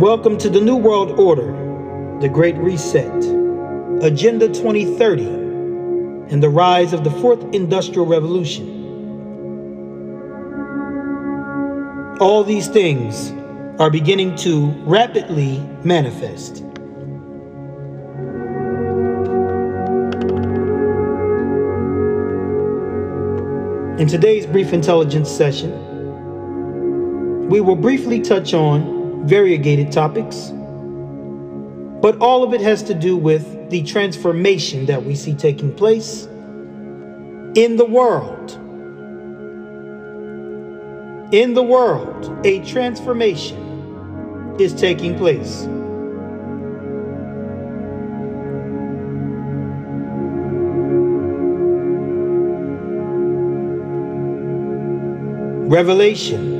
Welcome to the New World Order, the Great Reset, Agenda 2030, and the rise of the Fourth Industrial Revolution. All these things are beginning to rapidly manifest. In today's brief intelligence session, we will briefly touch on variegated topics, but all of it has to do with the transformation that we see taking place in the world. In the world, a transformation is taking place. Revelation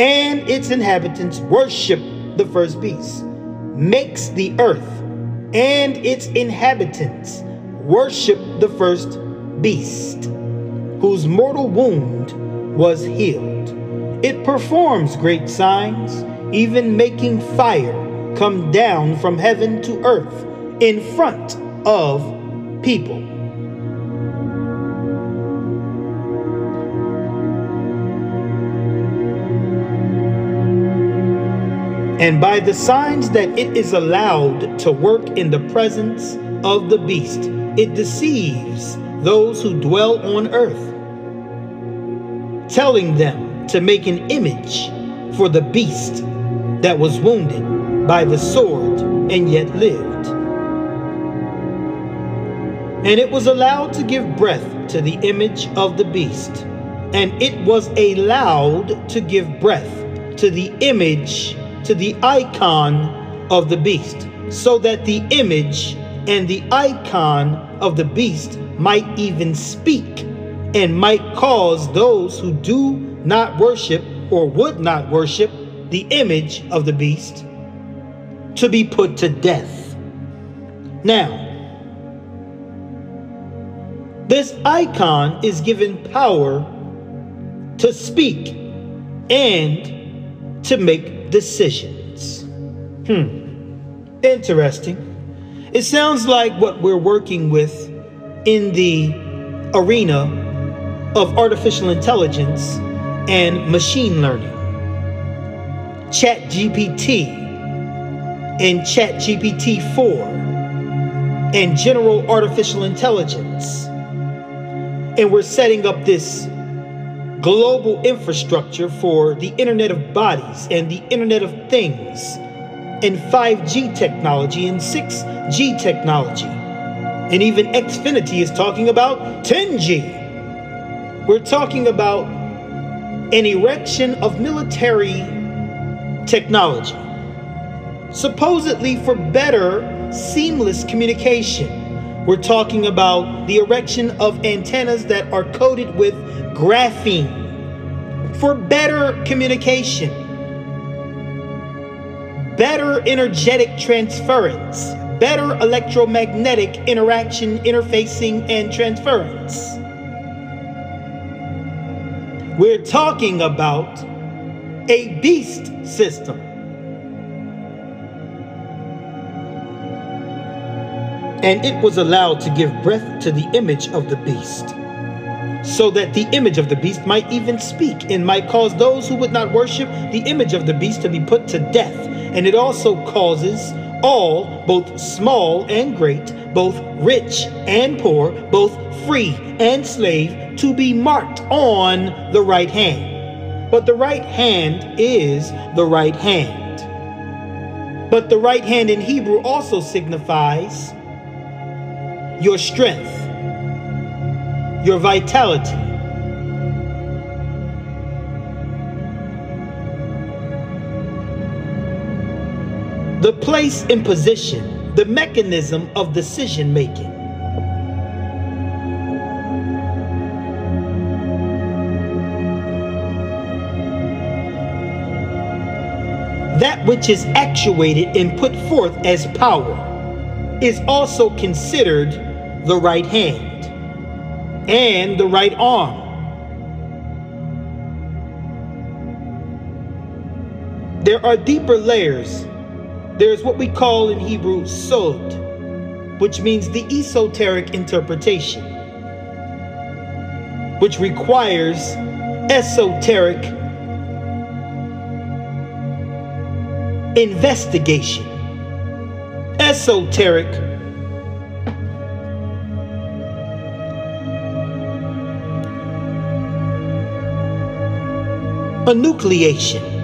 and its inhabitants worship the first beast. Makes the earth and its inhabitants worship the first beast whose mortal wound was healed. It performs great signs, even making fire come down from heaven to earth in front of people. And by the signs that it is allowed to work in the presence of the beast, it deceives those who dwell on earth telling them to make an image for the beast that was wounded by the sword and yet lived. And it was allowed to give breath to the image of the beast, and it was allowed to give breath to the image, to the icon of the beast, so that the image and the icon of the beast might even speak and might cause those who do not worship or would not worship the image of the beast to be put to death. Now, this icon is given power to speak and to make decisions. Hmm, interesting. It sounds like what we're working with in the arena of artificial intelligence and machine learning. ChatGPT and ChatGPT 4 and general artificial intelligence. And we're setting up this global infrastructure for the Internet of Bodies and the Internet of Things and 5G technology and 6G technology. And even Xfinity is talking about 10G. We're talking about an erection of military technology, supposedly for better, seamless communication. We're talking about the erection of antennas that are coated with graphene for better communication, better energetic transference, better electromagnetic interaction, interfacing, and transference. We're talking about a beast system. And it was allowed to give breath to the image of the beast, so that the image of the beast might even speak and might cause those who would not worship the image of the beast to be put to death. And it also causes all, both small and great, both rich and poor, both free and slave, to be marked on the right hand. But the right hand is the right hand. But the right hand in Hebrew also signifies your strength, your vitality. The place and position, the mechanism of decision making. That which is actuated and put forth as power is also considered the right hand and the right arm. There are deeper layers. There's what we call in Hebrew sod, which means the esoteric interpretation, which requires esoteric investigation, esoteric enucleation.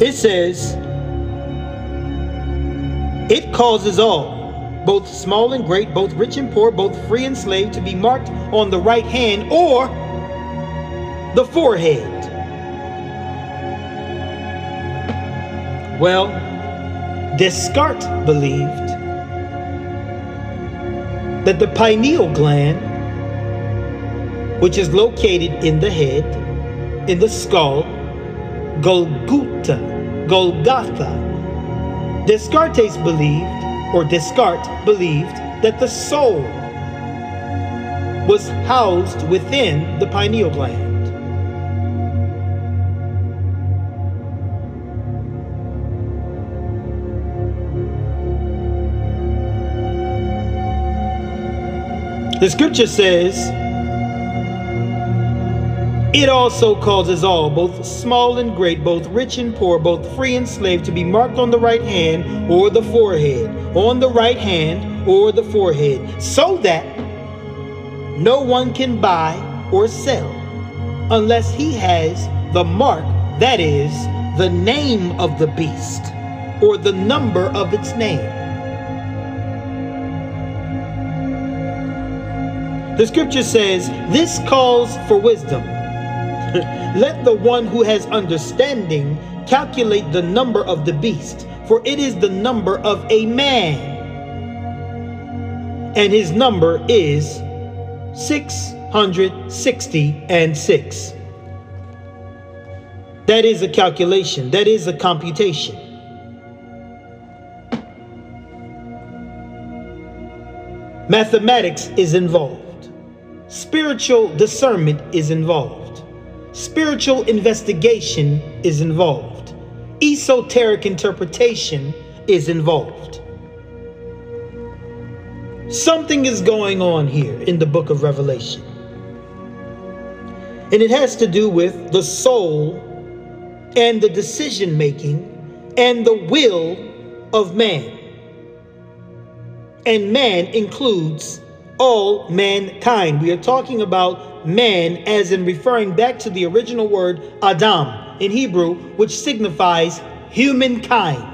It says, it causes all, both small and great, both rich and poor, both free and slave, to be marked on the right hand or the forehead. Well, Descartes believed that the pineal gland, which is located in the head, in the skull, Golgotha, Golgotha. Descartes believed, or Descartes believed, that the soul was housed within the pineal gland. The scripture says, it also causes all, both small and great, both rich and poor, both free and slave, to be marked on the right hand or the forehead, on the right hand or the forehead, so that no one can buy or sell unless he has the mark, that is, the name of the beast or the number of its name. The scripture says, This calls for wisdom. Let the one who has understanding calculate the number of the beast, for it is the number of a man. And his number is 660 and 6. That is a calculation, that is a computation. Mathematics is involved. Spiritual discernment is involved. Spiritual investigation is involved. Esoteric interpretation is involved. Something is going on here in the book of Revelation. And it has to do with the soul and the decision making and the will of man. And man includes all mankind. We are talking about man as in referring back to the original word Adam in Hebrew, which signifies humankind.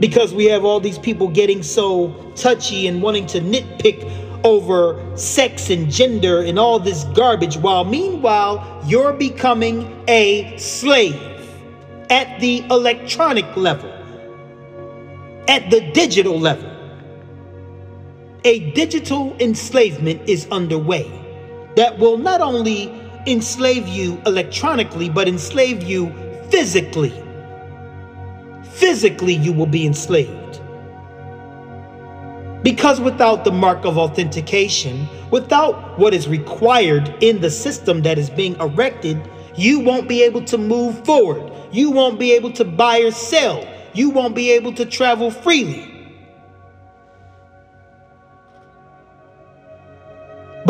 Because we have all these people getting so touchy and wanting to nitpick over sex and gender and all this garbage, while meanwhile you're becoming a slave at the electronic level, at the digital level. A digital enslavement is underway that will not only enslave you electronically, but enslave you physically. Physically, you will be enslaved. Because without the mark of authentication, without what is required in the system that is being erected, you won't be able to move forward. You won't be able to buy or sell. You won't be able to travel freely.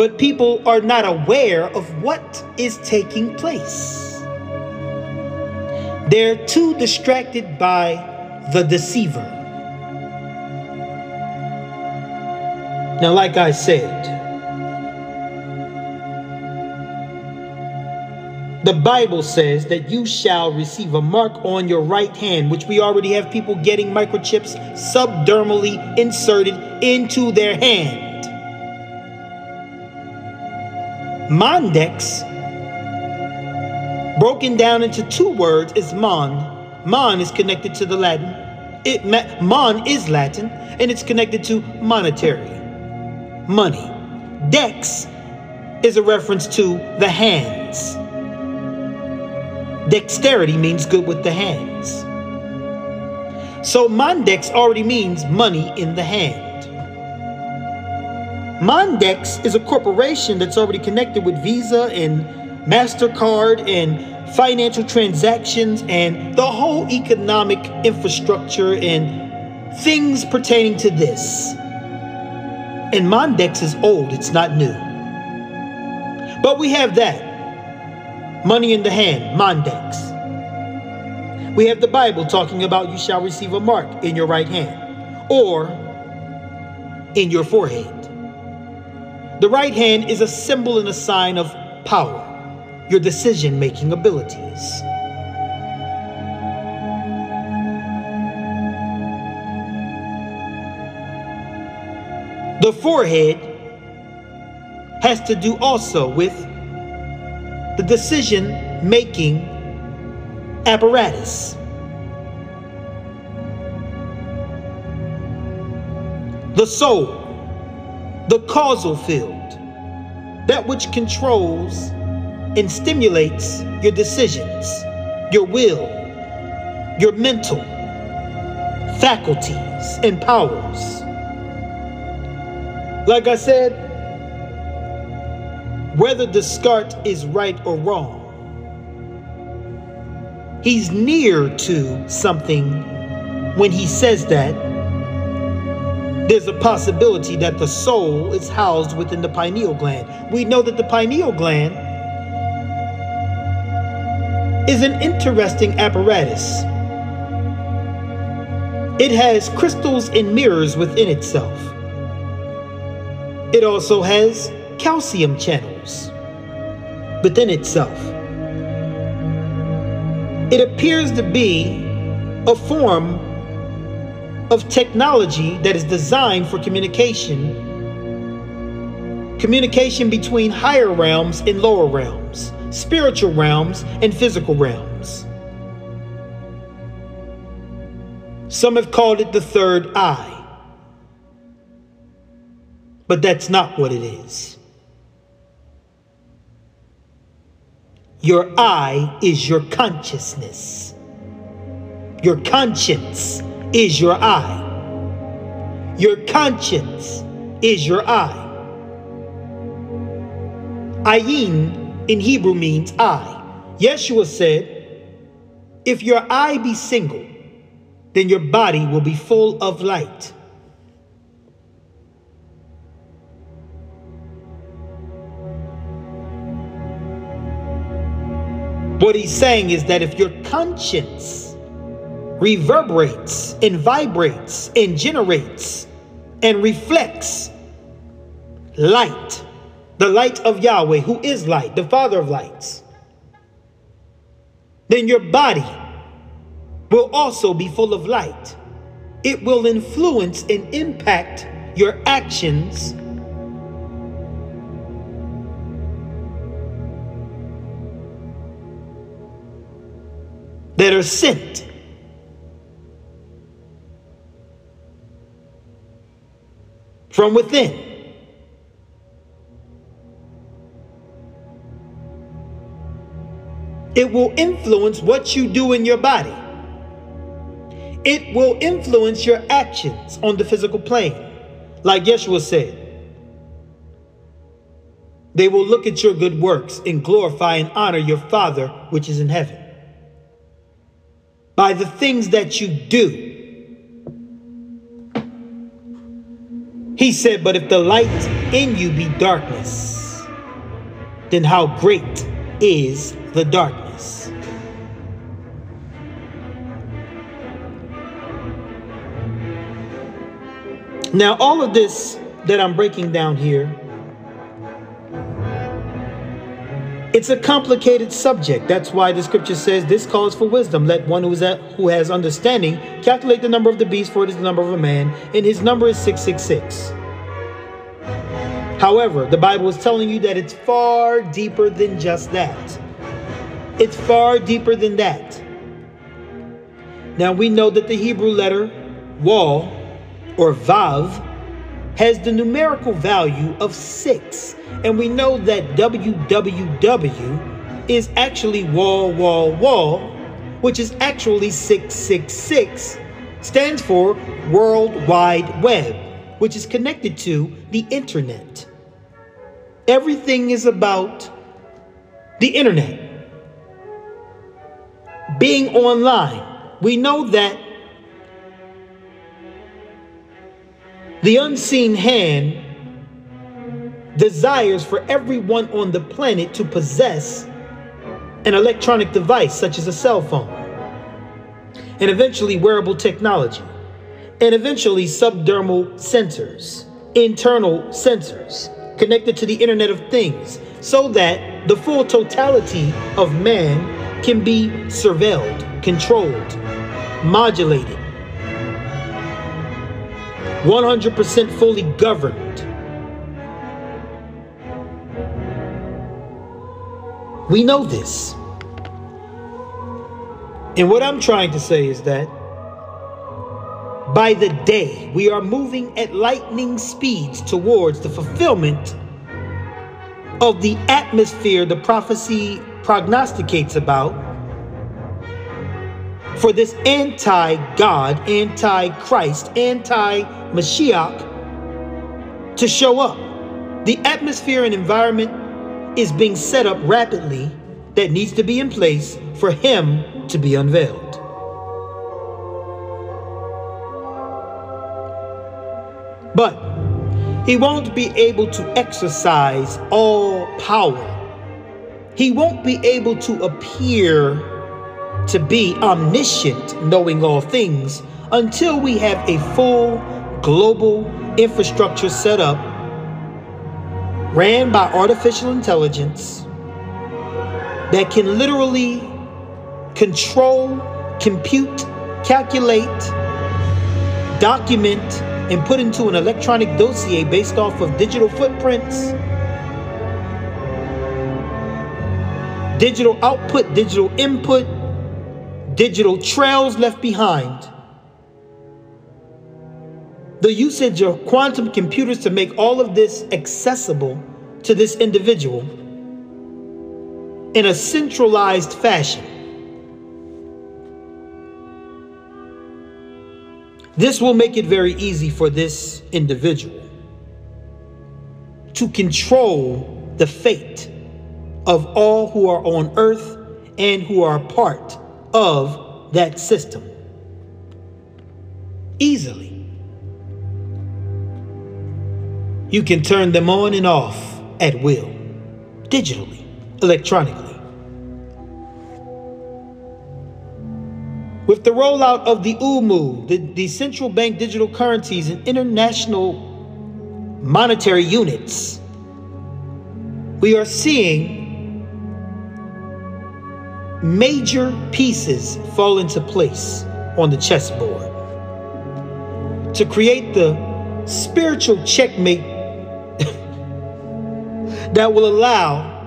But people are not aware of what is taking place. They're too distracted by the deceiver. Now, like I said, the Bible says that you shall receive a mark on your right hand, which we already have people getting microchips subdermally inserted into their hand. Mondex broken down into two words is mon. Mon is connected to the Latin. It mon is Latin and it's connected to monetary, money. Dex is a reference to the hands. Dexterity means good with the hands. So Mondex already means money in the hand. Mondex is a corporation that's already connected with Visa and MasterCard and financial transactions and the whole economic infrastructure and things pertaining to this. And Mondex is old, it's not new. But we have that money in the hand, Mondex. We have the Bible talking about you shall receive a mark in your right hand or in your forehead. The right hand is a symbol and a sign of power, your decision making abilities. The forehead has to do also with the decision making apparatus. The soul the causal field, that which controls and stimulates your decisions, your will, your mental faculties and powers. Like I said, whether Descartes is right or wrong, he's near to something when he says that there's a possibility that the soul is housed within the pineal gland. We know that the pineal gland is an interesting apparatus. It has crystals and mirrors within itself. It also has calcium channels within itself. It appears to be a form of technology that is designed for communication, communication between higher realms and lower realms, spiritual realms and physical realms. Some have called it the third eye, but that's not what it is. Your eye is your consciousness, your conscience is your eye. Your conscience is your eye. Ayin in Hebrew means eye. Yeshua said, If your eye be single, then your body will be full of light. What he's saying is that if your conscience reverberates and vibrates and generates and reflects light, the light of Yahweh, who is light, the Father of lights, then your body will also be full of light. It will influence and impact your actions. That are sent from within. It will influence what you do in your body. It will influence your actions on the physical plane. Like Yeshua said, they will look at your good works and glorify and honor your Father which is in heaven. By the things that you do, He said, But if the light in you be darkness, then how great is the darkness? Now, all of this that I'm breaking down here, it's a complicated subject. That's why the scripture says this calls for wisdom. Let one who, at, who has understanding calculate the number of the beast, for it is the number of a man, and his number is 666. However, the Bible is telling you that it's far deeper than just that. It's far deeper than that. Now we know that the Hebrew letter waw or vav has the numerical value of 6. And we know that www is actually waw, waw, waw, which is actually 666, stands for World Wide Web, which is connected to the internet. Everything is about the internet. Being online. We know that the unseen hand desires for everyone on the planet to possess an electronic device such as a cell phone, and eventually wearable technology, and eventually subdermal sensors, internal sensors connected to the Internet of Things, so that the full totality of man can be surveilled, controlled, modulated, 100% fully governed. We know this. And what I'm trying to say is that by the day, we are moving at lightning speeds towards the fulfillment of the atmosphere the prophecy prognosticates about for this anti God, anti Christ, anti Mashiach to show up. The atmosphere and environment is being set up rapidly that needs to be in place for him to be unveiled. But he won't be able to exercise all power. He won't be able to appear to be omniscient, knowing all things, until we have a full global infrastructure set up, ran by artificial intelligence, that can literally control, compute, calculate, document, and put into an electronic dossier based off of digital footprints, digital output, digital input, digital trails left behind. The usage of quantum computers to make all of this accessible to this individual in a centralized fashion. This will make it very easy for this individual to control the fate of all who are on earth and who are part of that system easily. You can turn them on and off at will, digitally, electronically. With the rollout of the UMU, the, the central bank digital currencies and international monetary units, we are seeing major pieces fall into place on the chessboard to create the spiritual checkmate that will allow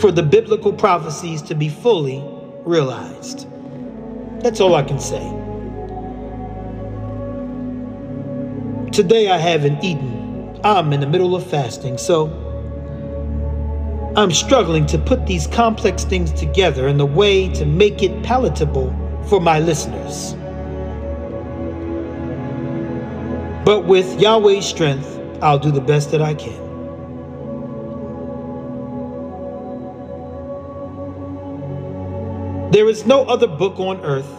for the biblical prophecies to be fully realized. That's all I can say. Today I haven't eaten. I'm in the middle of fasting, so I'm struggling to put these complex things together in a way to make it palatable for my listeners. But with Yahweh's strength, I'll do the best that I can. There is no other book on earth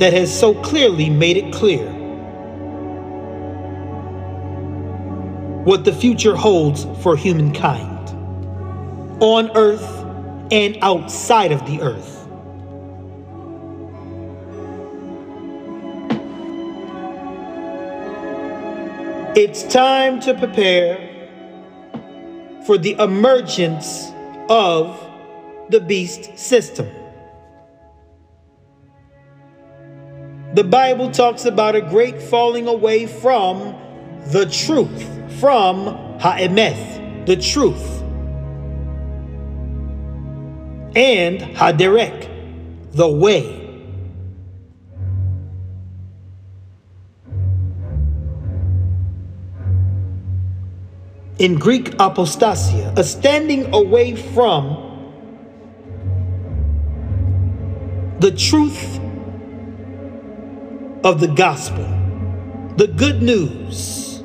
that has so clearly made it clear what the future holds for humankind on earth and outside of the earth. It's time to prepare for the emergence of the beast system. The Bible talks about a great falling away from the truth from Ha'emeth, the truth, and Haderek, the way. In Greek, apostasia, a standing away from the truth of the gospel, the good news,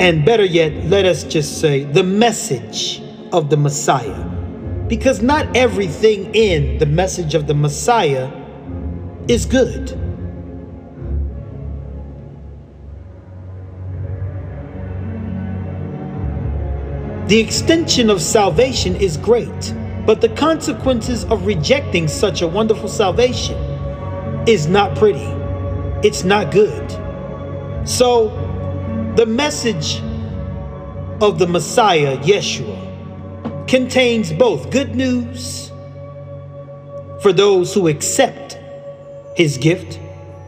and better yet, let us just say the message of the Messiah. Because not everything in the message of the Messiah is good. The extension of salvation is great, but the consequences of rejecting such a wonderful salvation is not pretty. It's not good. So, the message of the Messiah, Yeshua, contains both good news for those who accept his gift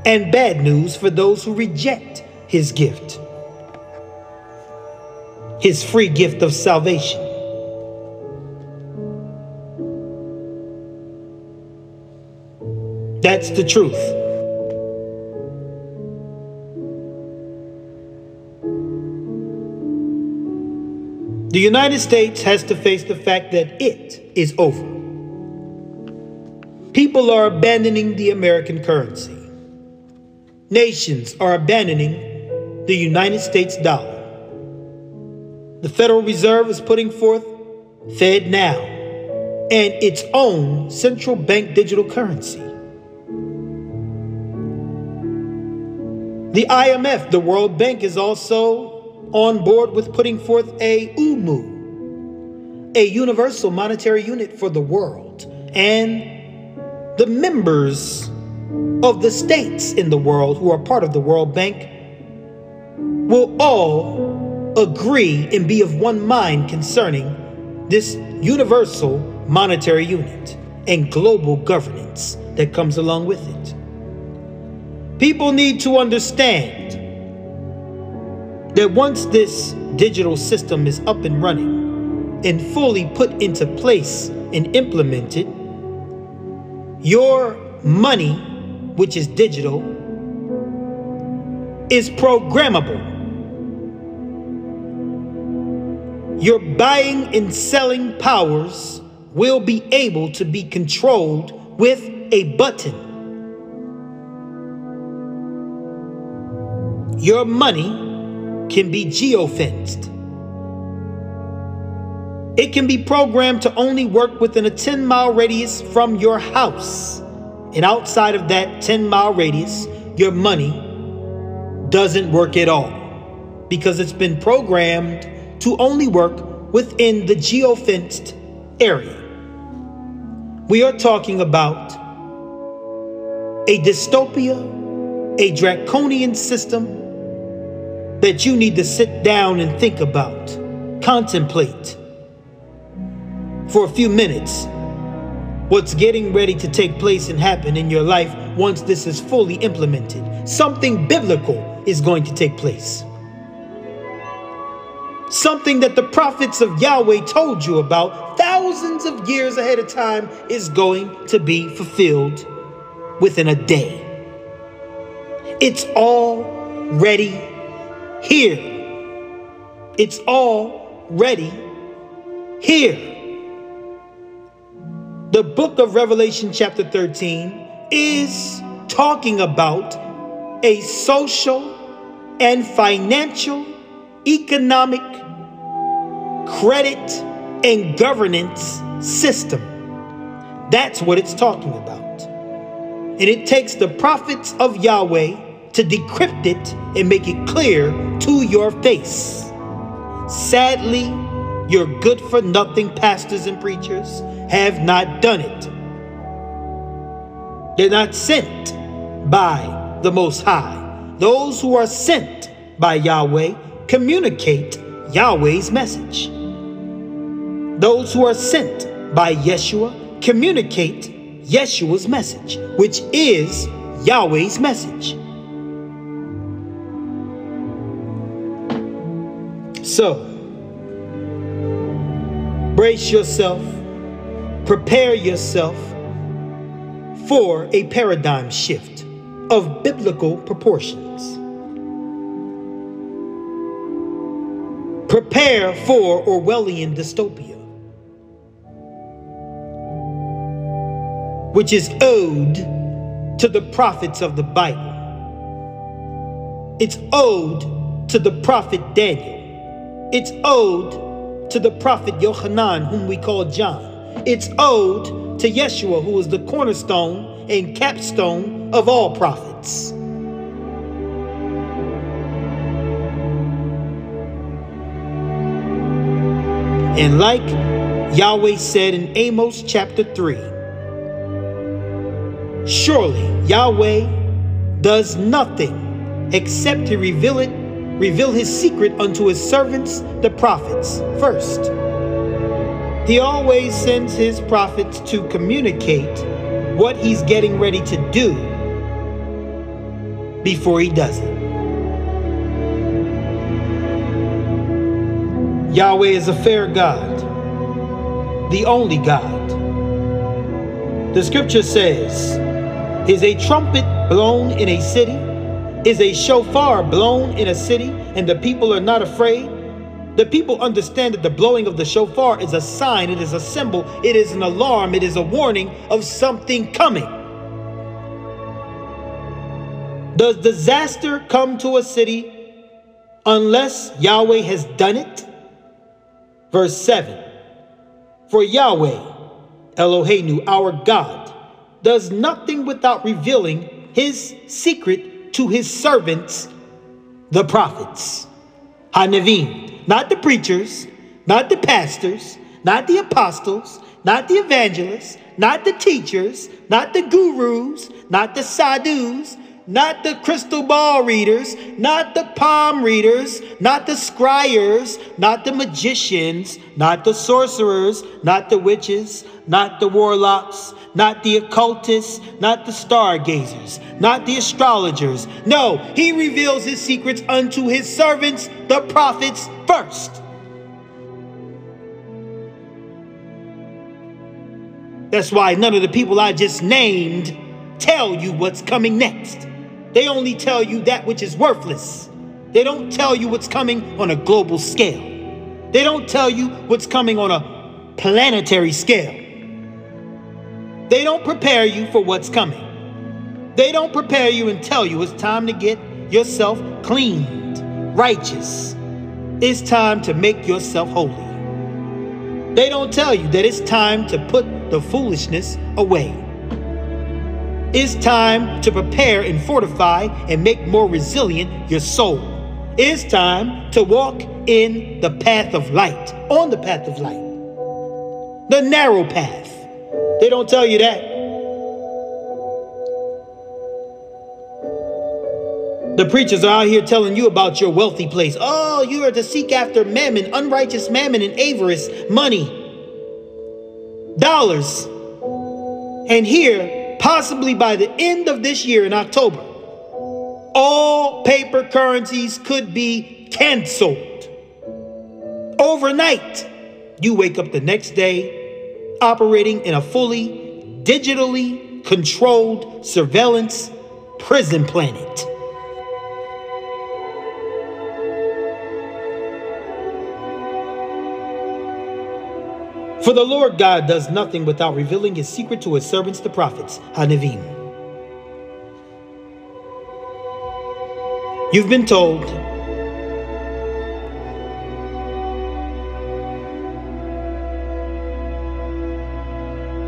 and bad news for those who reject his gift, his free gift of salvation. That's the truth. The United States has to face the fact that it is over. People are abandoning the American currency. Nations are abandoning the United States dollar. The Federal Reserve is putting forth Fed Now and its own central bank digital currency. The IMF, the World Bank, is also on board with putting forth a UMU, a universal monetary unit for the world, and the members of the states in the world who are part of the World Bank will all agree and be of one mind concerning this universal monetary unit and global governance that comes along with it. People need to understand that once this digital system is up and running and fully put into place and implemented, your money, which is digital, is programmable. Your buying and selling powers will be able to be controlled with a button. Your money can be geofenced. It can be programmed to only work within a 10 mile radius from your house. And outside of that 10 mile radius, your money doesn't work at all because it's been programmed to only work within the geofenced area. We are talking about a dystopia, a draconian system that you need to sit down and think about, contemplate for a few minutes what's getting ready to take place and happen in your life once this is fully implemented. Something biblical is going to take place. Something that the prophets of Yahweh told you about thousands of years ahead of time is going to be fulfilled within a day. It's all ready here. It's already here. The book of Revelation, chapter 13, is talking about a social and financial, economic, credit, and governance system. That's what it's talking about. And it takes the prophets of Yahweh to decrypt it and make it clear to your face. Sadly, your good for nothing pastors and preachers have not done it. They're not sent by the Most High. Those who are sent by Yahweh communicate Yahweh's message. Those who are sent by Yeshua communicate Yeshua's message, which is Yahweh's message. So, brace yourself, prepare yourself for a paradigm shift of biblical proportions. Prepare for Orwellian dystopia, which is owed to the prophets of the Bible. It's owed to the prophet Daniel. It's owed to the prophet Yohanan, whom we call John. It's owed to Yeshua, who is the cornerstone and capstone of all prophets. And like Yahweh said in Amos chapter 3, surely Yahweh does nothing except to reveal it, reveal his secret unto his servants, the prophets, first. He always sends his prophets to communicate what he's getting ready to do before he does it. Yahweh is a fair God, the only God. The scripture says, Is a trumpet blown in a city? Is a shofar blown in a city, and the people are not afraid? The people understand that the blowing of the shofar is a sign, it is a symbol, it is an alarm, it is a warning of something coming. Does disaster come to a city unless Yahweh has done it? Verse 7 For Yahweh, Eloheinu, our God, does nothing without revealing his secret to his servants, the prophets. Hanavim, not the preachers, not the pastors, not the apostles, not the evangelists, not the teachers, not the gurus, not the sadhus, not the crystal ball readers, not the palm readers, not the scryers, not the magicians, not the sorcerers, not the witches, not the warlocks, not the occultists, not the stargazers, not the astrologers. No, he reveals his secrets unto his servants, the prophets, first. That's why none of the people I just named tell you what's coming next. They only tell you that which is worthless. They don't tell you what's coming on a global scale. They don't tell you what's coming on a planetary scale. They don't prepare you for what's coming. They don't prepare you and tell you it's time to get yourself cleaned, righteous. It's time to make yourself holy. They don't tell you that it's time to put the foolishness away. It's time to prepare and fortify and make more resilient your soul. It's time to walk in the path of light, on the path of light, the narrow path. They don't tell you that. The preachers are out here telling you about your wealthy place. Oh, you are to seek after mammon, unrighteous mammon and avarice, money, dollars. And here, possibly by the end of this year in October, all paper currencies could be canceled. Overnight, you wake up the next day operating in a fully digitally controlled surveillance prison planet. For the Lord God does nothing without revealing his secret to his servants, the prophets, Hanavim. You've been told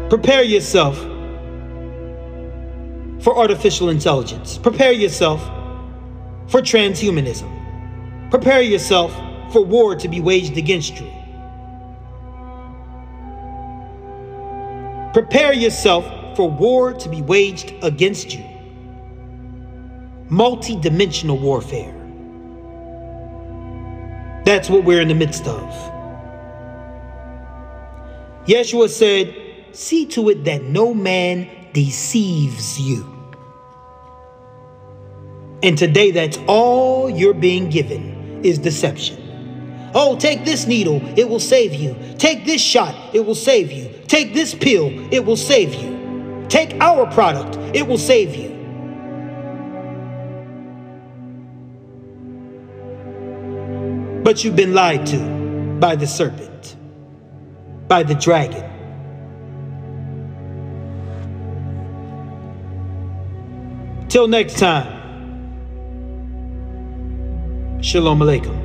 prepare yourself for artificial intelligence. Prepare yourself for transhumanism. Prepare yourself for war to be waged against you. Prepare yourself for war to be waged against you. Multi dimensional warfare. That's what we're in the midst of. Yeshua said, See to it that no man deceives you. And today, that's all you're being given is deception. Oh, take this needle, it will save you. Take this shot, it will save you. Take this pill, it will save you. Take our product, it will save you. But you've been lied to by the serpent, by the dragon. Till next time, Shalom Aleichem.